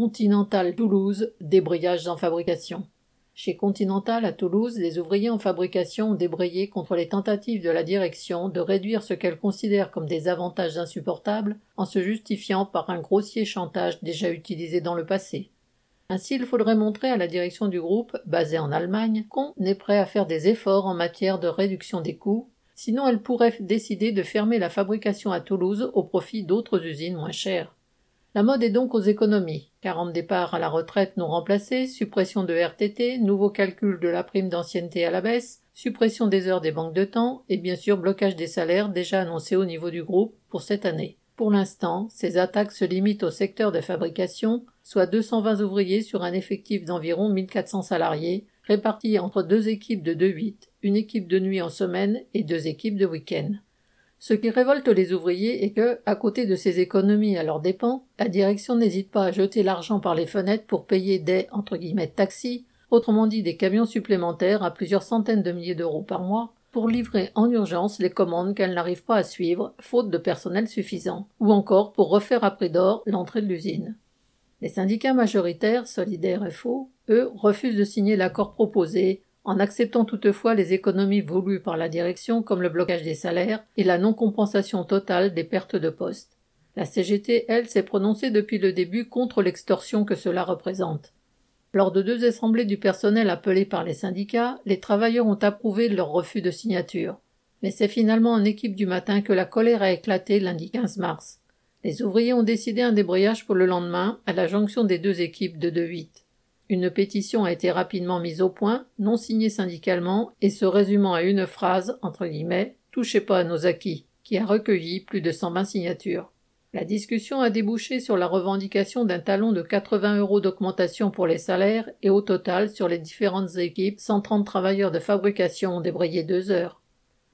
Continental Toulouse, débrayages en fabrication. Chez Continental à Toulouse, les ouvriers en fabrication ont débrayé contre les tentatives de la direction de réduire ce qu'elle considère comme des avantages insupportables en se justifiant par un grossier chantage déjà utilisé dans le passé. Ainsi, il faudrait montrer à la direction du groupe, basé en Allemagne, qu'on est prêt à faire des efforts en matière de réduction des coûts, sinon elle pourrait décider de fermer la fabrication à Toulouse au profit d'autres usines moins chères. La mode est donc aux économies. 40 départs à la retraite non remplacés, suppression de RTT, nouveau calcul de la prime d'ancienneté à la baisse, suppression des heures des banques de temps et bien sûr blocage des salaires déjà annoncés au niveau du groupe pour cette année. Pour l'instant, ces attaques se limitent au secteur de fabrication, soit 220 ouvriers sur un effectif d'environ 1400 salariés, répartis entre deux équipes de 2-8, une équipe de nuit en semaine et deux équipes de week-end. Ce qui révolte les ouvriers est que, à côté de ces économies à leurs dépens, la direction n'hésite pas à jeter l'argent par les fenêtres pour payer des entre guillemets taxis, autrement dit des camions supplémentaires à plusieurs centaines de milliers d'euros par mois, pour livrer en urgence les commandes qu'elle n'arrive pas à suivre, faute de personnel suffisant, ou encore pour refaire à prix d'or l'entrée de l'usine. Les syndicats majoritaires, solidaires et faux, eux, refusent de signer l'accord proposé, en acceptant toutefois les économies voulues par la direction comme le blocage des salaires et la non-compensation totale des pertes de postes. La CGT, elle, s'est prononcée depuis le début contre l'extorsion que cela représente. Lors de deux assemblées du personnel appelées par les syndicats, les travailleurs ont approuvé leur refus de signature. Mais c'est finalement en équipe du matin que la colère a éclaté lundi 15 mars. Les ouvriers ont décidé un débrayage pour le lendemain à la jonction des deux équipes de 2-8. Une pétition a été rapidement mise au point, non signée syndicalement et se résumant à une phrase, entre guillemets, touchez pas à nos acquis, qui a recueilli plus de 120 signatures. La discussion a débouché sur la revendication d'un talon de 80 euros d'augmentation pour les salaires et au total sur les différentes équipes 130 travailleurs de fabrication ont débrayé deux heures.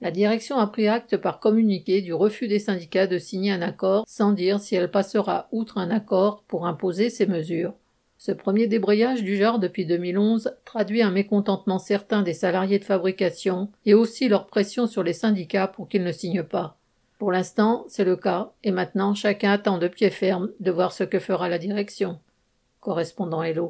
La direction a pris acte par communiqué du refus des syndicats de signer un accord sans dire si elle passera outre un accord pour imposer ces mesures. Ce premier débrayage du genre depuis 2011 traduit un mécontentement certain des salariés de fabrication et aussi leur pression sur les syndicats pour qu'ils ne signent pas. Pour l'instant, c'est le cas, et maintenant chacun attend de pied ferme de voir ce que fera la direction. Correspondant Hello.